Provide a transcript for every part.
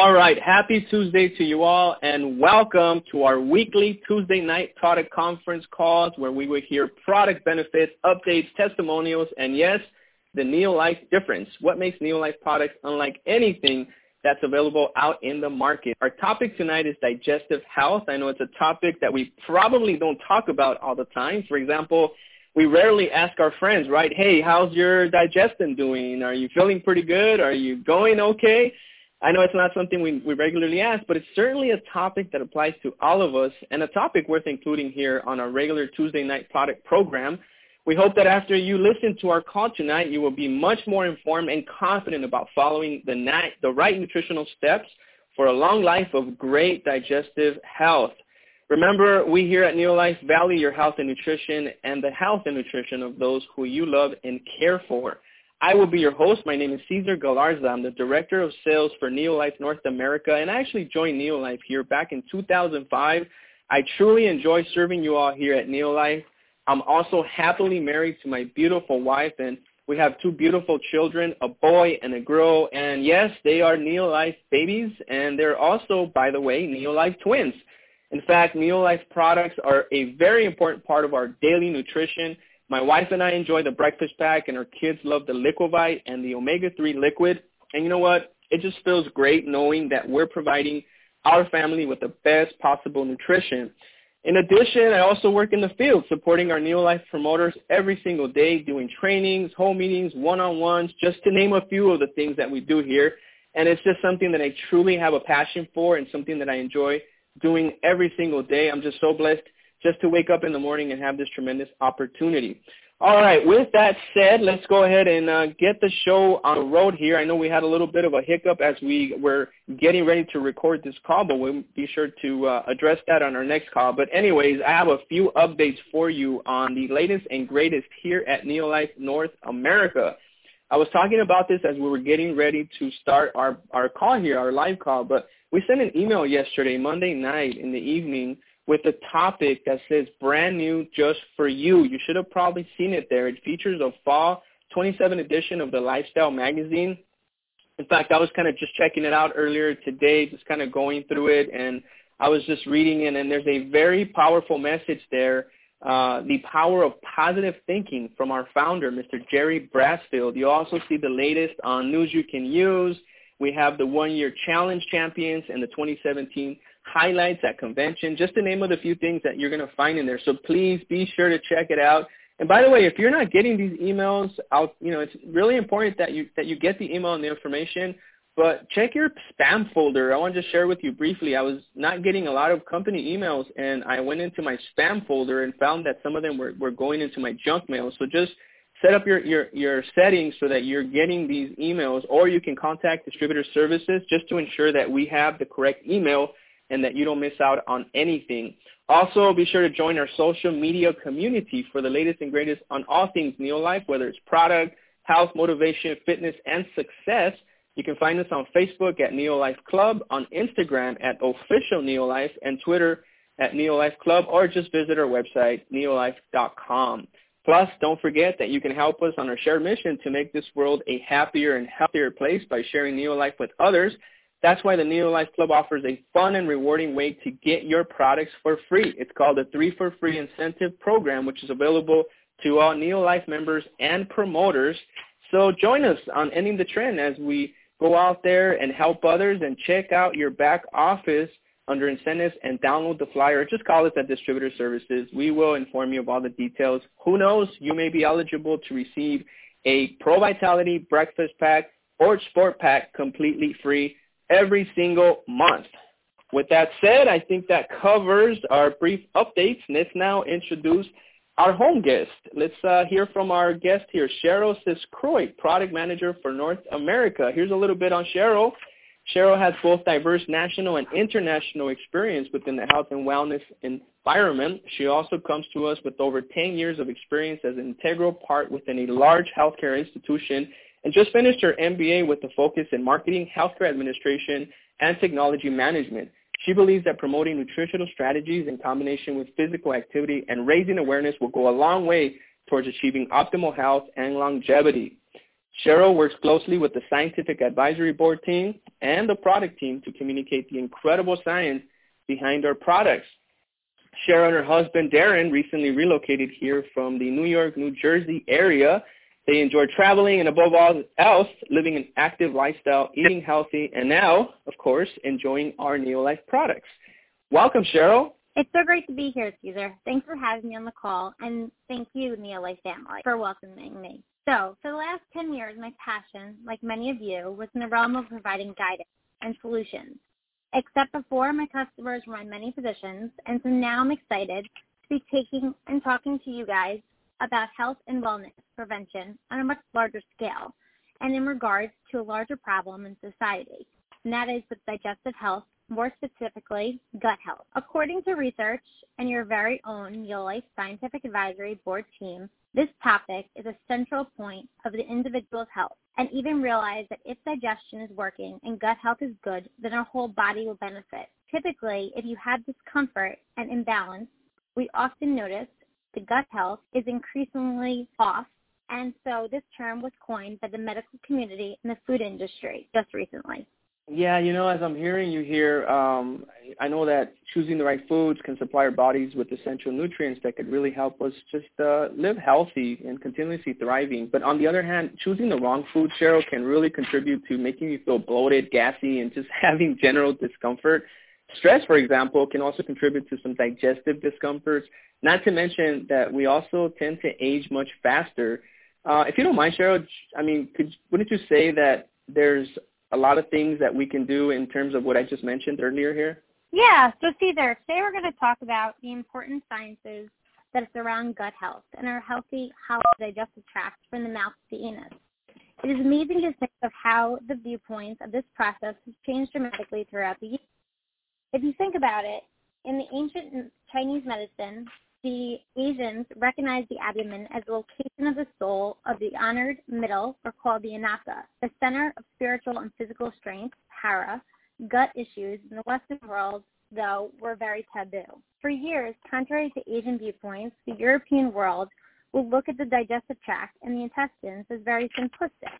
All right, happy Tuesday to you all, and welcome to our weekly Tuesday night product conference calls where we will hear product benefits, updates, testimonials, and yes, the Neolife difference. What makes Neolife products unlike anything that's available out in the market? Our topic tonight is digestive health. I know it's a topic that we probably don't talk about all the time. For example, we rarely ask our friends, right? Hey, how's your digestion doing? Are you feeling pretty good? Are you going okay? I know it's not something we, we regularly ask, but it's certainly a topic that applies to all of us and a topic worth including here on our regular Tuesday night product program. We hope that after you listen to our call tonight, you will be much more informed and confident about following the, night, the right nutritional steps for a long life of great digestive health. Remember, we here at Neolife value your health and nutrition and the health and nutrition of those who you love and care for. I will be your host. My name is Cesar Galarza. I'm the Director of Sales for Neolife North America, and I actually joined Neolife here back in 2005. I truly enjoy serving you all here at Neolife. I'm also happily married to my beautiful wife, and we have two beautiful children, a boy and a girl. And yes, they are Neolife babies, and they're also, by the way, Neolife twins. In fact, Neolife products are a very important part of our daily nutrition my wife and I enjoy the breakfast pack, and our kids love the Liquivite and the omega-3 liquid. And you know what? It just feels great knowing that we're providing our family with the best possible nutrition. In addition, I also work in the field supporting our Neolife promoters every single day, doing trainings, home meetings, one-on-ones, just to name a few of the things that we do here. And it's just something that I truly have a passion for and something that I enjoy doing every single day. I'm just so blessed just to wake up in the morning and have this tremendous opportunity. All right, with that said, let's go ahead and uh, get the show on the road here. I know we had a little bit of a hiccup as we were getting ready to record this call, but we'll be sure to uh, address that on our next call. But anyways, I have a few updates for you on the latest and greatest here at Neolife North America. I was talking about this as we were getting ready to start our, our call here, our live call, but we sent an email yesterday, Monday night in the evening, with a topic that says brand new just for you. You should have probably seen it there. It features a fall 27 edition of the Lifestyle magazine. In fact, I was kind of just checking it out earlier today, just kind of going through it, and I was just reading it, and there's a very powerful message there, uh, the power of positive thinking from our founder, Mr. Jerry Brassfield. You also see the latest on news you can use. We have the one-year challenge champions and the 2017 highlights at convention, just to name of the few things that you're going to find in there. So please be sure to check it out. And by the way, if you're not getting these emails out, you know, it's really important that you that you get the email and the information. But check your spam folder. I want to just share with you briefly. I was not getting a lot of company emails, and I went into my spam folder and found that some of them were, were going into my junk mail. So just set up your, your, your settings so that you're getting these emails, or you can contact distributor services just to ensure that we have the correct email and that you don't miss out on anything. Also, be sure to join our social media community for the latest and greatest on all things Neolife, whether it's product, health, motivation, fitness, and success. You can find us on Facebook at Neolife Club, on Instagram at Official Neolife, and Twitter at Neolife Club, or just visit our website, neolife.com. Plus, don't forget that you can help us on our shared mission to make this world a happier and healthier place by sharing Neolife with others that's why the Neolife Club offers a fun and rewarding way to get your products for free. It's called the 3 for Free Incentive Program, which is available to all Neolife members and promoters. So join us on Ending the Trend as we go out there and help others and check out your back office under incentives and download the flyer. Just call us at Distributor Services. We will inform you of all the details. Who knows, you may be eligible to receive a Pro Vitality breakfast pack or sport pack completely free every single month. With that said, I think that covers our brief updates. Let's now introduce our home guest. Let's uh, hear from our guest here, Cheryl Siskroit, Product Manager for North America. Here's a little bit on Cheryl. Cheryl has both diverse national and international experience within the health and wellness environment. She also comes to us with over 10 years of experience as an integral part within a large healthcare institution and just finished her MBA with a focus in marketing, healthcare administration, and technology management. She believes that promoting nutritional strategies in combination with physical activity and raising awareness will go a long way towards achieving optimal health and longevity. Cheryl works closely with the Scientific Advisory Board team and the product team to communicate the incredible science behind our products. Cheryl and her husband Darren recently relocated here from the New York, New Jersey area. They enjoy traveling and above all else, living an active lifestyle, eating healthy, and now, of course, enjoying our Neolife products. Welcome, Cheryl. It's so great to be here, Cesar. Thanks for having me on the call, and thank you, Neolife family, for welcoming me. So, for the last 10 years, my passion, like many of you, was in the realm of providing guidance and solutions. Except before, my customers were in many positions, and so now I'm excited to be taking and talking to you guys about health and wellness prevention on a much larger scale, and in regards to a larger problem in society, and that is with digestive health more specifically, gut health. According to research and your very own Neolife Scientific Advisory Board team, this topic is a central point of the individual's health and even realize that if digestion is working and gut health is good, then our whole body will benefit. Typically, if you have discomfort and imbalance, we often notice the gut health is increasingly off and so this term was coined by the medical community and the food industry just recently. Yeah, you know, as I'm hearing you here, um, I know that choosing the right foods can supply our bodies with essential nutrients that could really help us just uh, live healthy and continuously thriving. But on the other hand, choosing the wrong food, Cheryl, can really contribute to making you feel bloated, gassy, and just having general discomfort. Stress, for example, can also contribute to some digestive discomforts, not to mention that we also tend to age much faster. Uh, if you don't mind, Cheryl, I mean, could, wouldn't you say that there's a lot of things that we can do in terms of what I just mentioned earlier here? Yeah, so Cesar, today we're going to talk about the important sciences that surround gut health and our healthy, healthy digestive tract from the mouth to the anus. It is amazing to think of how the viewpoints of this process has changed dramatically throughout the years. If you think about it, in the ancient Chinese medicine, the Asians recognized the abdomen as the location of the soul of the honored middle, or called the anasa, the center of spiritual and physical strength, hara. Gut issues in the Western world, though, were very taboo. For years, contrary to Asian viewpoints, the European world will look at the digestive tract and the intestines as very simplistic.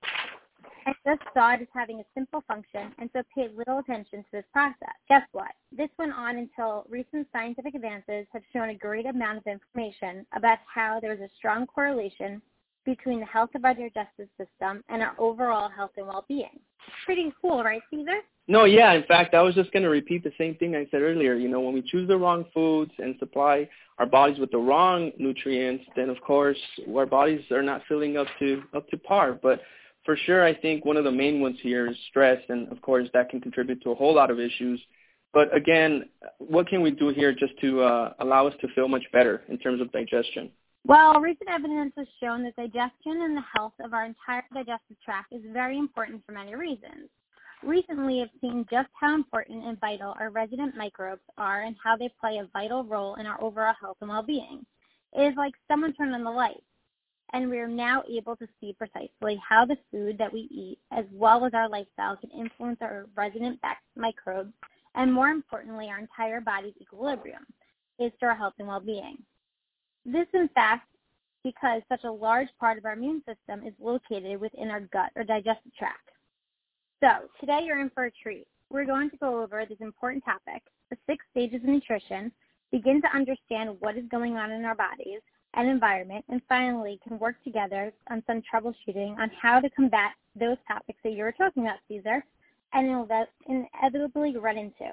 I just saw it as having a simple function and so paid little attention to this process. Guess what? This went on until recent scientific advances have shown a great amount of information about how there is a strong correlation between the health of our digestive system and our overall health and well-being. Pretty cool, right, Cesar? No, yeah. In fact, I was just going to repeat the same thing I said earlier. You know, when we choose the wrong foods and supply our bodies with the wrong nutrients, then of course our bodies are not filling up to up to par. But for sure, I think one of the main ones here is stress, and of course that can contribute to a whole lot of issues. But again, what can we do here just to uh, allow us to feel much better in terms of digestion? Well, recent evidence has shown that digestion and the health of our entire digestive tract is very important for many reasons. Recently, I've seen just how important and vital our resident microbes are and how they play a vital role in our overall health and well-being. It is like someone turned on the light and we are now able to see precisely how the food that we eat, as well as our lifestyle, can influence our resident microbes and, more importantly, our entire body's equilibrium, is to our health and well-being. This, in fact, because such a large part of our immune system is located within our gut or digestive tract. So today you're in for a treat. We're going to go over this important topic, the six stages of nutrition, begin to understand what is going on in our bodies, and environment, and finally can work together on some troubleshooting on how to combat those topics that you were talking about, Cesar, and inevitably run into.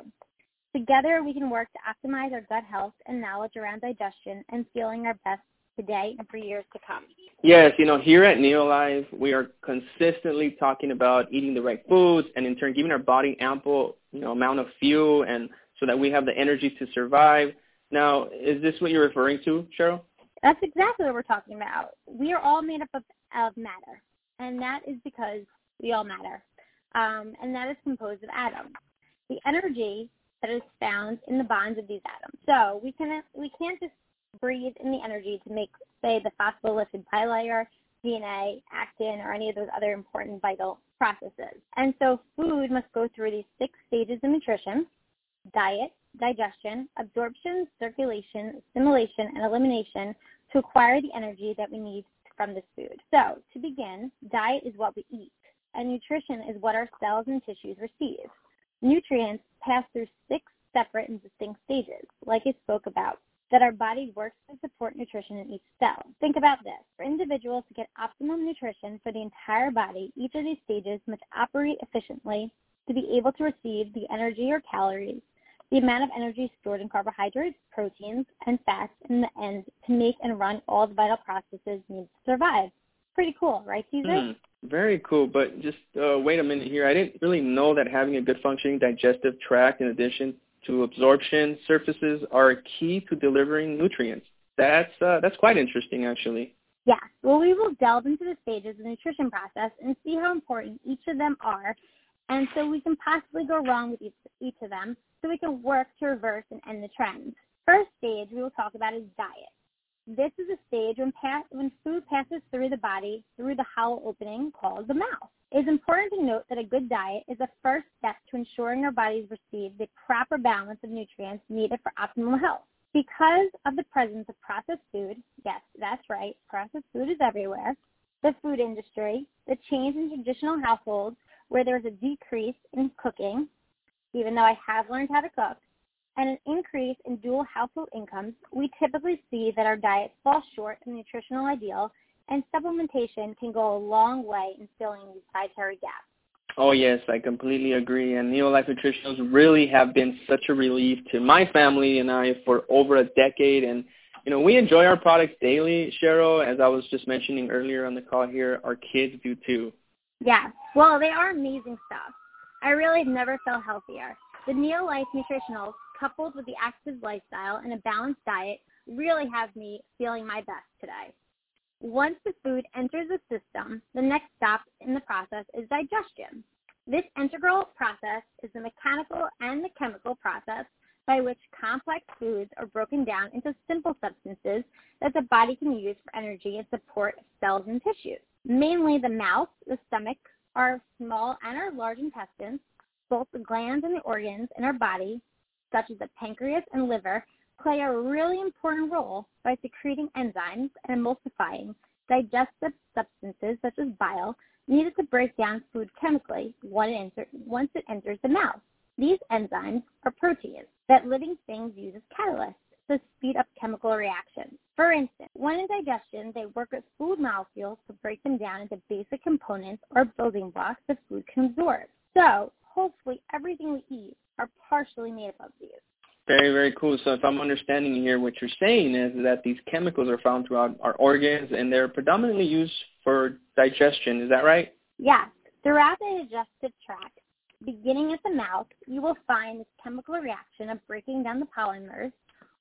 Together, we can work to optimize our gut health and knowledge around digestion and feeling our best today and for years to come. Yes, you know, here at Neolife, we are consistently talking about eating the right foods and in turn giving our body ample, you know, amount of fuel and so that we have the energy to survive. Now, is this what you're referring to, Cheryl? That's exactly what we're talking about. We are all made up of, of matter, and that is because we all matter, um, and that is composed of atoms. The energy that is found in the bonds of these atoms. So we can we can't just breathe in the energy to make, say, the phospholipid bilayer, DNA, actin, or any of those other important vital processes. And so food must go through these six stages of nutrition: diet, digestion, absorption, circulation, assimilation, and elimination to acquire the energy that we need from this food. So, to begin, diet is what we eat, and nutrition is what our cells and tissues receive. Nutrients pass through six separate and distinct stages, like I spoke about, that our body works to support nutrition in each cell. Think about this. For individuals to get optimum nutrition for the entire body, each of these stages must operate efficiently to be able to receive the energy or calories, the amount of energy stored in carbohydrates, proteins, and fats in the end to make and run all the vital processes needed to survive. Pretty cool, right, Cesar? Mm, very cool, but just uh, wait a minute here. I didn't really know that having a good functioning digestive tract in addition to absorption surfaces are key to delivering nutrients. That's uh, that's quite interesting, actually. Yeah. Well, we will delve into the stages of the nutrition process and see how important each of them are, and so we can possibly go wrong with each, each of them, so we can work to reverse and end the trend. First stage we will talk about is diet. This is a stage when, pass, when food passes through the body through the hollow opening called the mouth. It is important to note that a good diet is a first step to ensuring our bodies receive the proper balance of nutrients needed for optimal health. Because of the presence of processed food, yes, that's right, processed food is everywhere, the food industry, the change in traditional households where there's a decrease in cooking, even though I have learned how to cook, and an increase in dual household incomes, we typically see that our diets fall short of nutritional ideal and supplementation can go a long way in filling these dietary gaps. Oh yes, I completely agree. And Neolife Nutritionals really have been such a relief to my family and I for over a decade. And you know, we enjoy our products daily, Cheryl. As I was just mentioning earlier on the call here, our kids do too. Yeah, well, they are amazing stuff. I really have never felt healthier. The Neolife Nutritionals, coupled with the active lifestyle and a balanced diet, really have me feeling my best today. Once the food enters the system, the next stop in the process is digestion. This integral process is the mechanical and the chemical process by which complex foods are broken down into simple substances that the body can use for energy and support of cells and tissues. Mainly the mouth, the stomach, our small and our large intestines, both the glands and the organs in our body, such as the pancreas and liver, play a really important role by secreting enzymes and emulsifying digestive substances such as bile needed to break down food chemically once it enters the mouth. These enzymes are proteins that living things use as catalysts to speed up chemical reactions. For instance, when in digestion, they work with food molecules to break them down into basic components or building blocks that food can absorb. So, hopefully everything we eat are partially made up of these. Very, very cool. So if I'm understanding here, what you're saying is that these chemicals are found throughout our organs and they're predominantly used for digestion. Is that right? Yes. Throughout the digestive tract, beginning at the mouth, you will find this chemical reaction of breaking down the polymers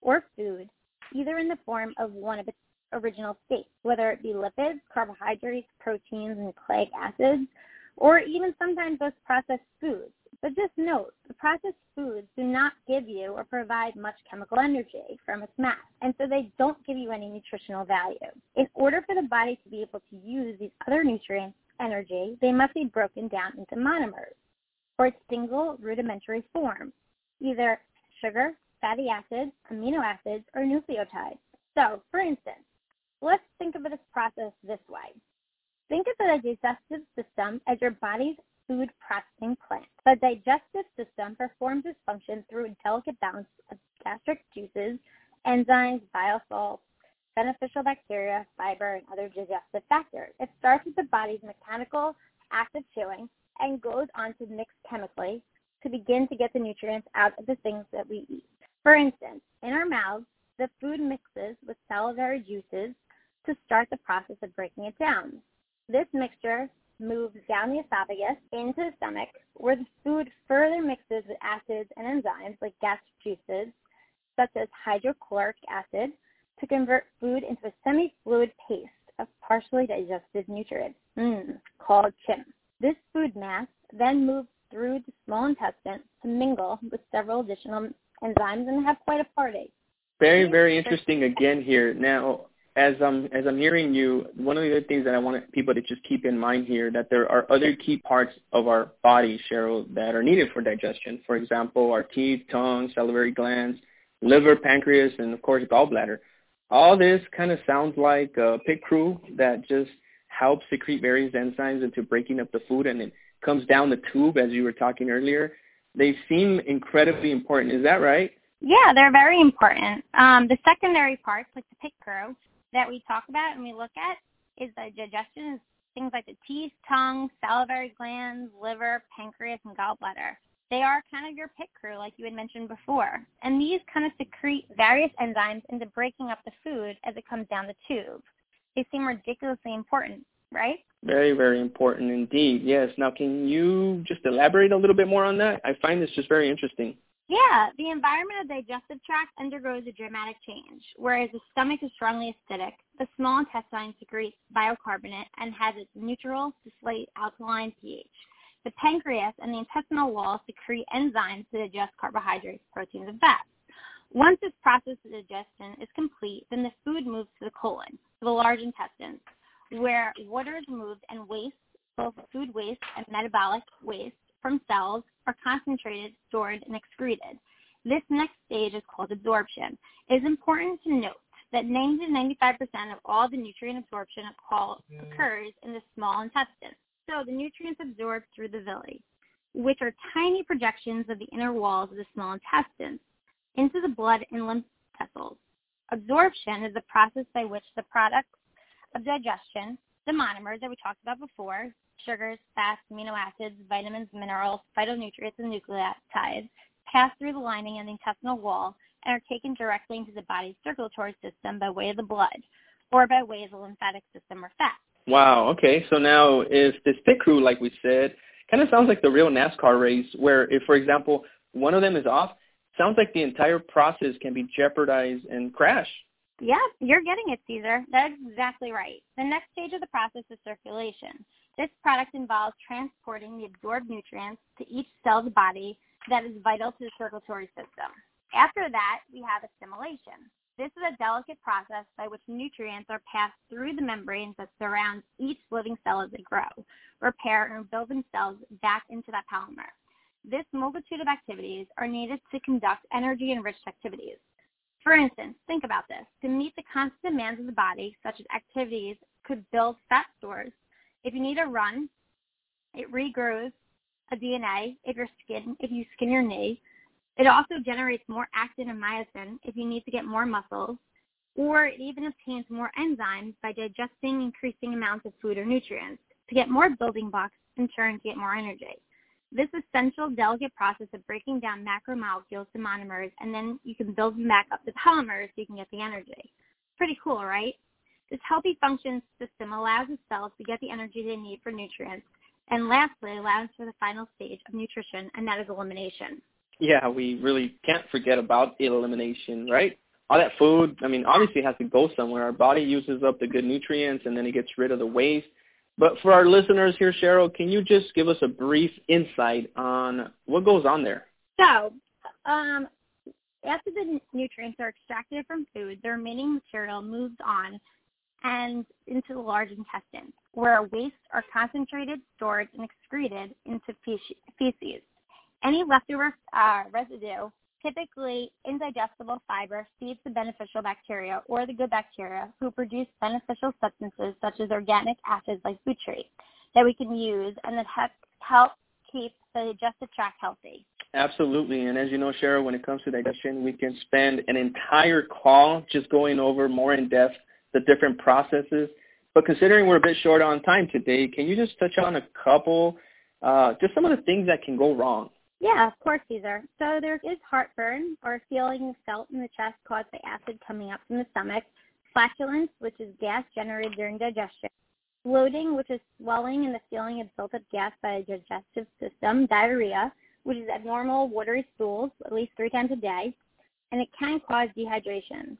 or food, either in the form of one of its original states, whether it be lipids, carbohydrates, proteins, and nucleic acids, or even sometimes those processed foods. But just note, the processed foods do not give you or provide much chemical energy from its mass, and so they don't give you any nutritional value. In order for the body to be able to use these other nutrients energy, they must be broken down into monomers, or its single rudimentary form, either sugar, fatty acids, amino acids, or nucleotides. So, for instance, let's think of this process this way. Think of the digestive system as your body's food processing plant. The digestive system performs its function through a delicate balance of gastric juices, enzymes, bile salts, beneficial bacteria, fiber, and other digestive factors. It starts with the body's mechanical active chewing and goes on to mix chemically to begin to get the nutrients out of the things that we eat. For instance, in our mouths, the food mixes with salivary juices to start the process of breaking it down. This mixture moves down the esophagus into the stomach, where the food further mixes with acids and enzymes like gastric juices, such as hydrochloric acid, to convert food into a semi-fluid paste of partially digested nutrients, mm, called chyme. This food mass then moves through the small intestine to mingle with several additional enzymes and have quite a party. Very, very interesting again here. Now, as I'm as I'm hearing you, one of the other things that I want people to just keep in mind here that there are other key parts of our body, Cheryl, that are needed for digestion. For example, our teeth, tongue, salivary glands, liver, pancreas, and of course gallbladder. All this kind of sounds like a pit crew that just helps secrete various enzymes into breaking up the food and it comes down the tube as you were talking earlier. They seem incredibly important. Is that right? Yeah, they're very important. Um, the secondary parts, like the pit crew, that we talk about and we look at is the digestion things like the teeth, tongue, salivary glands, liver, pancreas, and gallbladder. They are kind of your pit crew, like you had mentioned before. And these kind of secrete various enzymes into breaking up the food as it comes down the tube. They seem ridiculously important, right? Very, very important indeed. Yes. Now, can you just elaborate a little bit more on that? I find this just very interesting. Yeah, the environment of the digestive tract undergoes a dramatic change. Whereas the stomach is strongly acidic, the small intestine secretes bicarbonate and has its neutral to slight alkaline pH. The pancreas and the intestinal wall secrete enzymes to digest carbohydrates, proteins, and fats. Once this process of digestion is complete, then the food moves to the colon, to the large intestines, where water is moved and waste, both food waste and metabolic waste from cells, are concentrated, stored, and excreted. This next stage is called absorption. It is important to note that 90 to 95% of all the nutrient absorption occurs in the small intestine. So the nutrients absorbed through the villi, which are tiny projections of the inner walls of the small intestine, into the blood and lymph vessels. Absorption is the process by which the products of digestion, the monomers that we talked about before, sugars, fats, amino acids, vitamins, minerals, phytonutrients, and nucleotides, pass through the lining of the intestinal wall and are taken directly into the body's circulatory system by way of the blood or by way of the lymphatic system or fat. Wow. Okay. So now if this pit crew, like we said, kind of sounds like the real NASCAR race where if, for example, one of them is off, sounds like the entire process can be jeopardized and crash. Yeah, you're getting it, Cesar. That's exactly right. The next stage of the process is circulation. This product involves transporting the absorbed nutrients to each cell of the body that is vital to the circulatory system. After that, we have assimilation. This is a delicate process by which nutrients are passed through the membranes that surround each living cell as they grow, repair, and rebuild themselves back into that polymer. This multitude of activities are needed to conduct energy-enriched activities. For instance, think about this. To meet the constant demands of the body, such as activities could build fat stores. If you need to run, it regrows a DNA if your skin if you skin your knee. It also generates more actin and myosin if you need to get more muscles, or it even obtains more enzymes by digesting increasing amounts of food or nutrients to get more building blocks in turn to get more energy. This essential delicate process of breaking down macromolecules to monomers and then you can build them back up to polymers so you can get the energy. Pretty cool, right? This healthy function system allows the cells to get the energy they need for nutrients and lastly allows for the final stage of nutrition and that is elimination yeah, we really can't forget about elimination, right? All that food, I mean, obviously it has to go somewhere. Our body uses up the good nutrients and then it gets rid of the waste. But for our listeners here, Cheryl, can you just give us a brief insight on what goes on there? So, um, after the nutrients are extracted from food, the remaining material moves on and into the large intestine, where wastes are concentrated, stored, and excreted into feces. Any leftover uh, residue, typically indigestible fiber, feeds the beneficial bacteria or the good bacteria who produce beneficial substances such as organic acids like butyrate that we can use and that help keep the digestive tract healthy. Absolutely. And as you know, Cheryl, when it comes to digestion, we can spend an entire call just going over more in depth the different processes. But considering we're a bit short on time today, can you just touch on a couple, uh, just some of the things that can go wrong? Yeah, of course, Cesar. So there is heartburn or feeling felt in the chest caused by acid coming up from the stomach, flatulence, which is gas generated during digestion, bloating, which is swelling and the feeling of built-up gas by the digestive system, diarrhea, which is abnormal watery stools at least three times a day, and it can cause dehydration.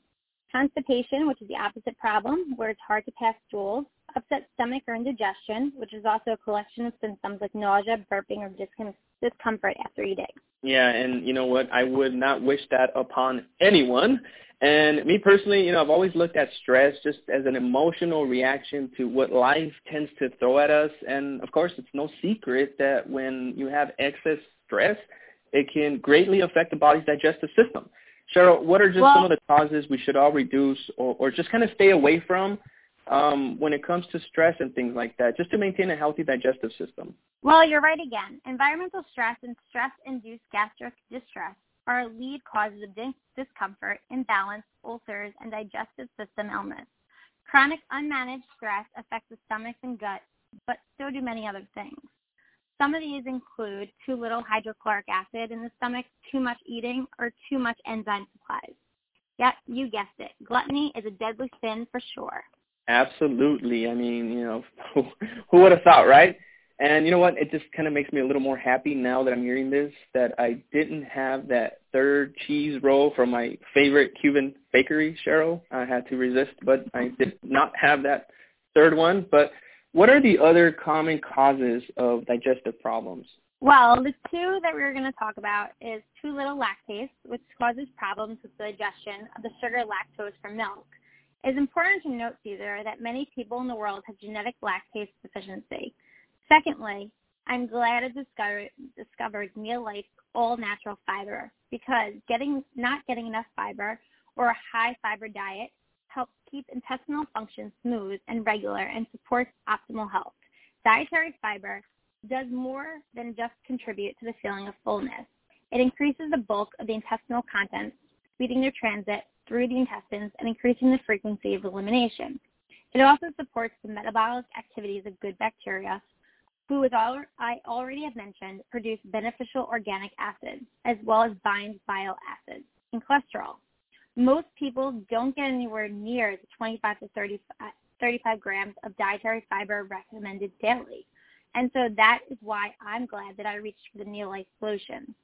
Constipation, which is the opposite problem, where it's hard to pass stools, upset stomach or indigestion, which is also a collection of symptoms like nausea, burping, or discomfort after eating. Yeah, and you know what? I would not wish that upon anyone. And me personally, you know, I've always looked at stress just as an emotional reaction to what life tends to throw at us. And of course, it's no secret that when you have excess stress, it can greatly affect the body's digestive system. Cheryl, what are just Well- some of the causes we should all reduce or, or just kind of stay away from um, when it comes to stress and things like that, just to maintain a healthy digestive system? Well, you're right again. Environmental stress and stress-induced gastric distress are lead causes of dis- discomfort, imbalance, ulcers, and digestive system illness. Chronic unmanaged stress affects the stomach and gut, but so do many other things. Some of these include too little hydrochloric acid in the stomach, too much eating, or too much enzyme supplies. Yep, you guessed it. Gluttony is a deadly sin for sure. Absolutely. I mean, you know, who would have thought, right? And you know what? It just kind of makes me a little more happy now that I'm hearing this that I didn't have that third cheese roll from my favorite Cuban bakery, Cheryl. I had to resist, but I did not have that third one. But what are the other common causes of digestive problems? Well, the two that we're going to talk about is too little lactase, which causes problems with the digestion of the sugar lactose from milk. It's important to note, Cesar, that many people in the world have genetic lactase deficiency. Secondly, I'm glad I discovered, discovered Neolife's all natural fiber because getting not getting enough fiber or a high fiber diet helps keep intestinal function smooth and regular and supports optimal health. Dietary fiber does more than just contribute to the feeling of fullness. It increases the bulk of the intestinal contents, speeding their transit through the intestines and increasing the frequency of elimination. It also supports the metabolic activities of good bacteria, who, as I already have mentioned, produce beneficial organic acids, as well as bind bile acids and cholesterol. Most people don't get anywhere near the 25 to 30, uh, 35 grams of dietary fiber recommended daily. And so that is why I'm glad that I reached for the Neolife solution.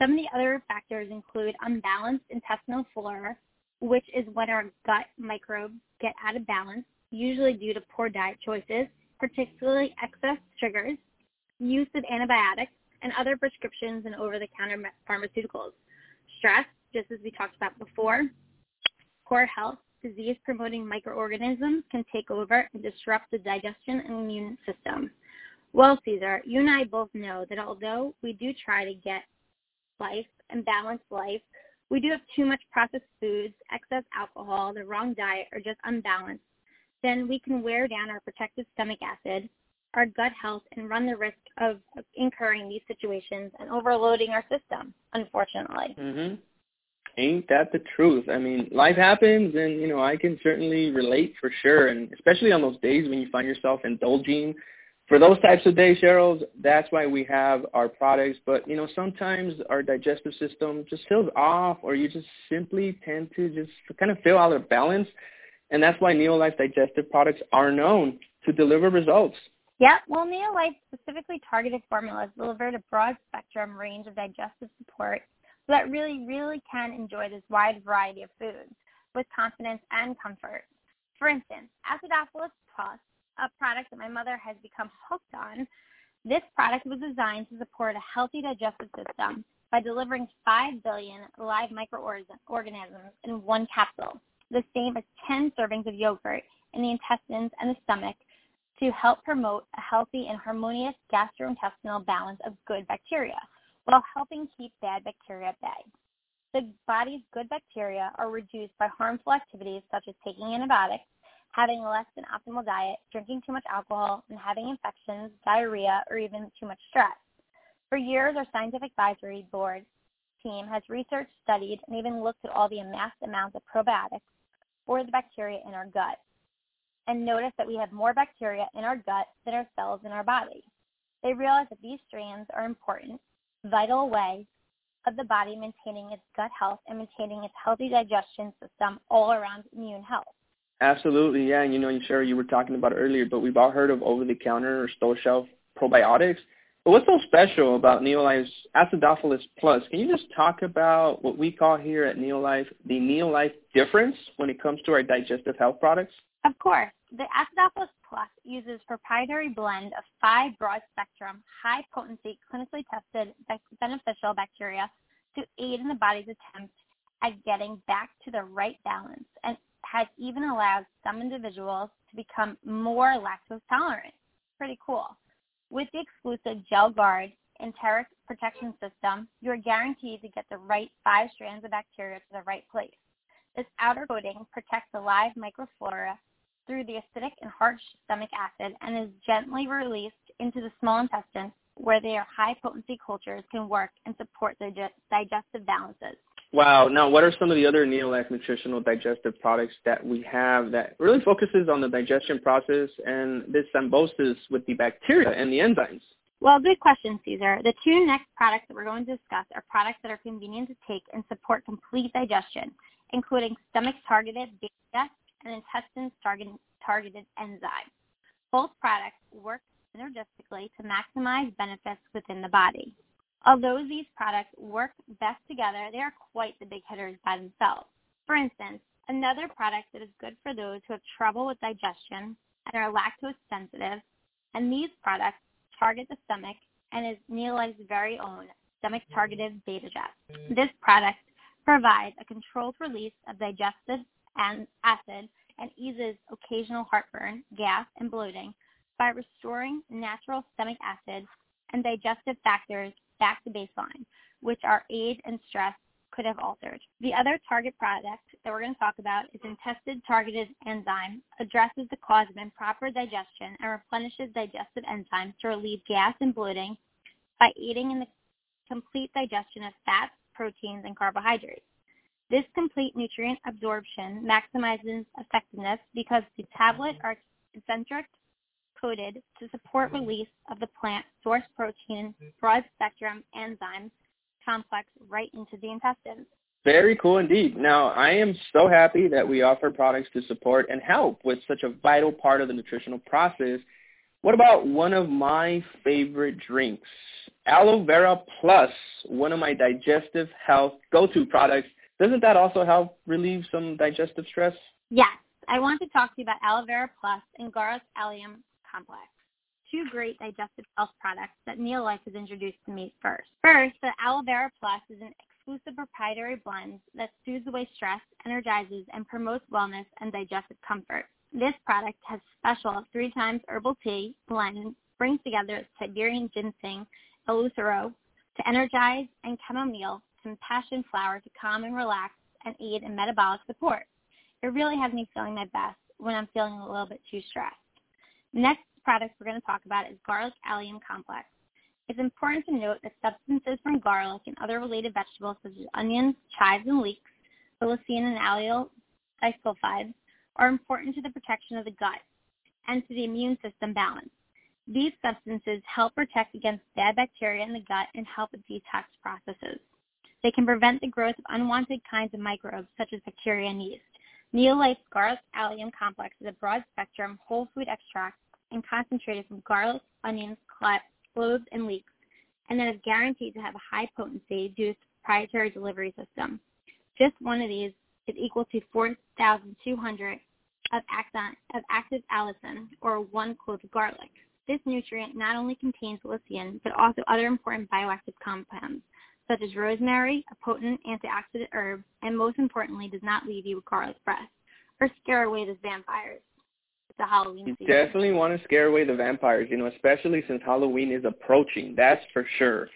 Some of the other factors include unbalanced intestinal flora, which is when our gut microbes get out of balance, usually due to poor diet choices, particularly excess sugars, use of antibiotics, and other prescriptions and over-the-counter pharmaceuticals. Stress, just as we talked about before, poor health, disease-promoting microorganisms can take over and disrupt the digestion and immune system. Well, Cesar, you and I both know that although we do try to get life and balance life, we do have too much processed foods, excess alcohol, the wrong diet, or just unbalanced. Then we can wear down our protective stomach acid, our gut health, and run the risk of incurring these situations and overloading our system, unfortunately. Mhm. Ain't that the truth? I mean, life happens, and you know, I can certainly relate for sure, and especially on those days when you find yourself indulging. For those types of days, Cheryl, that's why we have our products. But you know, sometimes our digestive system just feels off, or you just simply tend to just kind of feel out of balance, and that's why Neolife digestive products are known to deliver results. Yeah, well, Neolife specifically targeted formulas delivered a broad spectrum range of digestive support so that really, really can enjoy this wide variety of foods with confidence and comfort. For instance, Acidophilus Plus, a product that my mother has become hooked on, this product was designed to support a healthy digestive system by delivering 5 billion live microorganisms in one capsule, the same as 10 servings of yogurt in the intestines and the stomach to help promote a healthy and harmonious gastrointestinal balance of good bacteria while helping keep bad bacteria at bay. The body's good bacteria are reduced by harmful activities such as taking antibiotics, having less than optimal diet, drinking too much alcohol, and having infections, diarrhea, or even too much stress. For years, our scientific advisory board team has researched, studied, and even looked at all the amassed amounts of probiotics for the bacteria in our gut and noticed that we have more bacteria in our gut than our cells in our body. They realized that these strands are important vital way of the body maintaining its gut health and maintaining its healthy digestion system all around immune health. Absolutely, yeah. And you know, you sure you were talking about earlier, but we've all heard of over-the-counter or store-shelf probiotics. But what's so special about Neolife's Acidophilus Plus? Can you just talk about what we call here at Neolife the Neolife difference when it comes to our digestive health products? Of course. The Acidophilus Plus uses proprietary blend of five broad-spectrum, high-potency, clinically tested beneficial bacteria to aid in the body's attempt at getting back to the right balance and has even allowed some individuals to become more lactose tolerant. Pretty cool. With the exclusive Gel Guard enteric protection system, you are guaranteed to get the right five strands of bacteria to the right place. This outer coating protects the live microflora through the acidic and harsh stomach acid and is gently released into the small intestine where their high potency cultures can work and support the digestive balances. Wow. Now, what are some of the other Neolife nutritional digestive products that we have that really focuses on the digestion process and this symbiosis with the bacteria and the enzymes? Well, good question, Cesar. The two next products that we're going to discuss are products that are convenient to take and support complete digestion, including stomach-targeted beta and intestine-targeted enzyme. Both products work synergistically to maximize benefits within the body. Although these products work best together, they are quite the big hitters by themselves. For instance, another product that is good for those who have trouble with digestion and are lactose sensitive, and these products target the stomach and is Neolife's very own stomach-targeted Beta-Gest. This product provides a controlled release of digestive and acid and eases occasional heartburn, gas, and bloating by restoring natural stomach acid and digestive factors back to baseline, which our age and stress could have altered. The other target product that we're going to talk about is intestine targeted enzyme, addresses the cause of improper digestion and replenishes digestive enzymes to relieve gas and bloating by aiding in the complete digestion of fats, proteins, and carbohydrates. This complete nutrient absorption maximizes effectiveness because the tablets are concentric coated to support release of the plant source protein broad spectrum enzyme complex right into the intestines. Very cool indeed. Now, I am so happy that we offer products to support and help with such a vital part of the nutritional process. What about one of my favorite drinks? Aloe Vera Plus, one of my digestive health go-to products doesn't that also help relieve some digestive stress? Yes. I want to talk to you about aloe vera plus and garlic allium complex, two great digestive health products that Neolife has introduced to me first. First, the aloe vera plus is an exclusive proprietary blend that soothes away stress, energizes, and promotes wellness and digestive comfort. This product has special three times herbal tea blend brings together Siberian ginseng, eleuthero to energize, and chamomile some passion flower to calm and relax and aid in metabolic support. It really has me feeling my best when I'm feeling a little bit too stressed. Next product we're going to talk about is garlic allium complex. It's important to note that substances from garlic and other related vegetables such as onions, chives, and leeks, leucine and allyl disulfides, are important to the protection of the gut and to the immune system balance. These substances help protect against bad bacteria in the gut and help with detox processes. They can prevent the growth of unwanted kinds of microbes such as bacteria and yeast. Neolife's garlic allium complex is a broad spectrum whole food extract and concentrated from garlic, onions, cloves, and leeks, and that is guaranteed to have a high potency due to its proprietary delivery system. Just one of these is equal to 4,200 of, of active allicin, or one clove of garlic. This nutrient not only contains leucine, but also other important bioactive compounds, such as rosemary, a potent antioxidant herb, and most importantly, does not leave you with garlic breath or scare away the vampires. It's a Halloween you. Definitely want to scare away the vampires, you know, especially since Halloween is approaching. That's for sure.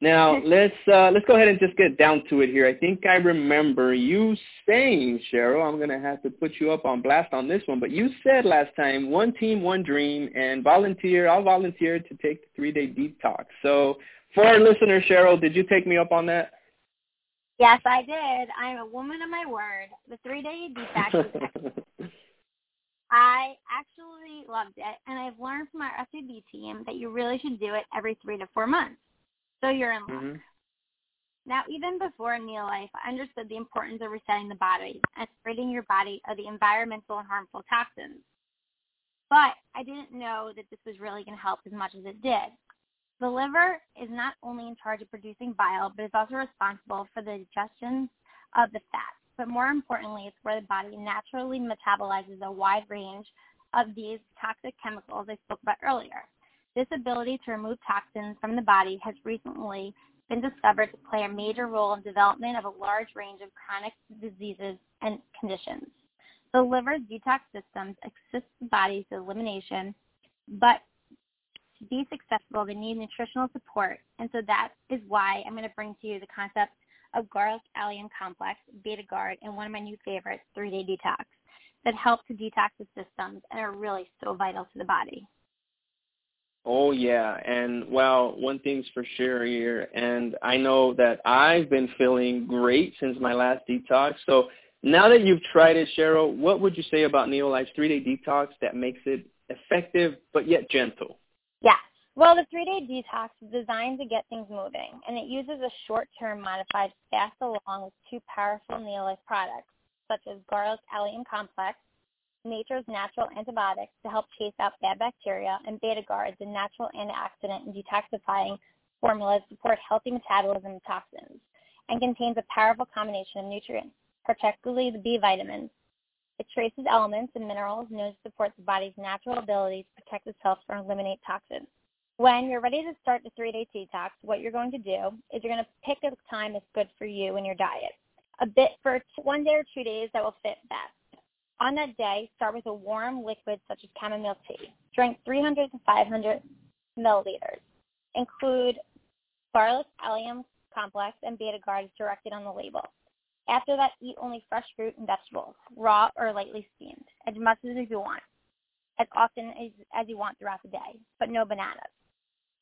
Now let's uh, let's go ahead and just get down to it here. I think I remember you saying, Cheryl. I'm gonna have to put you up on blast on this one, but you said last time, one team, one dream, and volunteer. I'll volunteer to take the three-day detox. So for our listener, Cheryl, did you take me up on that? Yes, I did. I'm a woman of my word. The three-day detox. I actually loved it, and I've learned from our SAB team that you really should do it every three to four months. So you're in luck. Mm-hmm. Now, even before Neolife, I understood the importance of resetting the body and ridding your body of the environmental and harmful toxins. But I didn't know that this was really going to help as much as it did. The liver is not only in charge of producing bile, but is also responsible for the digestion of the fat. But more importantly, it's where the body naturally metabolizes a wide range of these toxic chemicals I spoke about earlier. This ability to remove toxins from the body has recently been discovered to play a major role in development of a large range of chronic diseases and conditions. The liver's detox systems assist the body's elimination, but be successful, they need nutritional support, and so that is why I'm going to bring to you the concept of garlic allium complex, beta guard, and one of my new favorites, three-day detox, that help to detox the systems and are really so vital to the body. Oh yeah, and well, one thing's for sure here, and I know that I've been feeling great since my last detox. So now that you've tried it, Cheryl, what would you say about Neolife's three-day detox that makes it effective but yet gentle? Yeah. Well, the three-day detox is designed to get things moving, and it uses a short-term modified fast along with two powerful Neolife products, such as Garlic Allium Complex, nature's natural antibiotics to help chase out bad bacteria, and Beta-Guard, the natural antioxidant and detoxifying formulas support healthy metabolism of toxins, and contains a powerful combination of nutrients, particularly the B vitamins. It traces elements and minerals known to support the body's natural ability to protect itself or eliminate toxins. When you're ready to start the three-day detox, what you're going to do is you're going to pick a time that's good for you and your diet. A bit for one day or two days that will fit best. On that day, start with a warm liquid such as chamomile tea. Drink 300 to 500 milliliters. Include garlic allium complex and beta guard directed on the label. After that, eat only fresh fruit and vegetables, raw or lightly steamed, as much as you want, as often as, as you want throughout the day, but no bananas.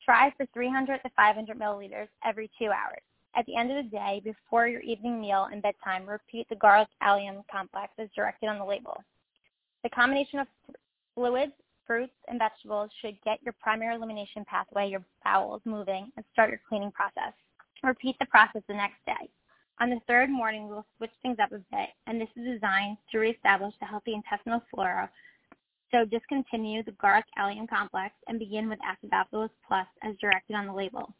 Try for 300 to 500 milliliters every two hours. At the end of the day, before your evening meal and bedtime, repeat the garlic allium complex as directed on the label. The combination of fluids, fruits, and vegetables should get your primary elimination pathway, your bowels, moving and start your cleaning process. Repeat the process the next day. On the third morning, we will switch things up a bit, and this is designed to reestablish the healthy intestinal flora so discontinue the garlic allium complex and begin with acidophilus plus as directed on the label.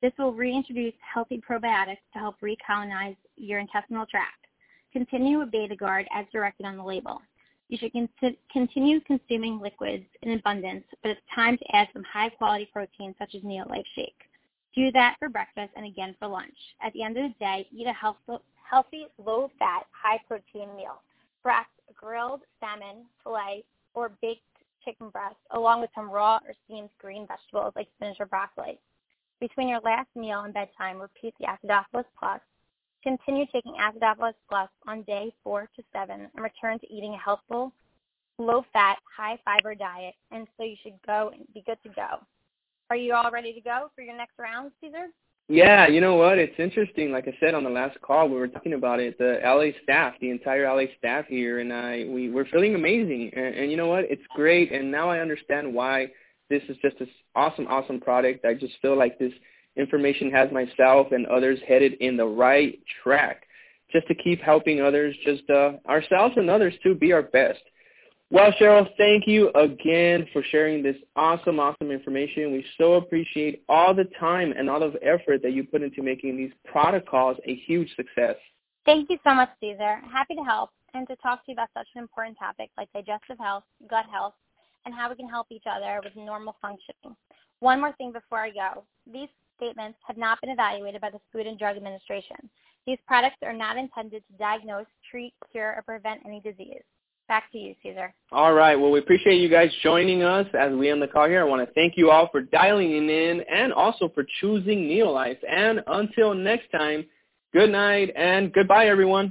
This will reintroduce healthy probiotics to help recolonize your intestinal tract. Continue with Beta-Guard as directed on the label. You should con- continue consuming liquids in abundance, but it's time to add some high-quality protein such as Neolife Shake. Do that for breakfast and again for lunch. At the end of the day, eat a healthy, low-fat, high-protein meal. Perhaps grilled salmon, filet, or baked chicken breast, along with some raw or steamed green vegetables like spinach or broccoli. Between your last meal and bedtime, repeat the Acidophilus Plus. Continue taking Acidophilus Plus on day four to seven and return to eating a healthful, low-fat, high-fiber diet, and so you should go and be good to go. Are you all ready to go for your next round, Cesar? Yeah, you know what? It's interesting. Like I said on the last call, we were talking about it. The LA staff, the entire LA staff here, and I, we we're feeling amazing. And, and you know what? It's great. And now I understand why this is just this awesome, awesome product. I just feel like this information has myself and others headed in the right track, just to keep helping others, just uh, ourselves and others too, be our best. Well, Cheryl, thank you again for sharing this awesome, awesome information. We so appreciate all the time and all of effort that you put into making these protocols a huge success. Thank you so much, Cesar. Happy to help and to talk to you about such an important topic like digestive health, gut health, and how we can help each other with normal functioning. One more thing before I go. These statements have not been evaluated by the Food and Drug Administration. These products are not intended to diagnose, treat, cure, or prevent any disease. Back to you, Cesar. All right. Well, we appreciate you guys joining us as we end the call here. I want to thank you all for dialing in and also for choosing Neolife. And until next time, good night and goodbye, everyone.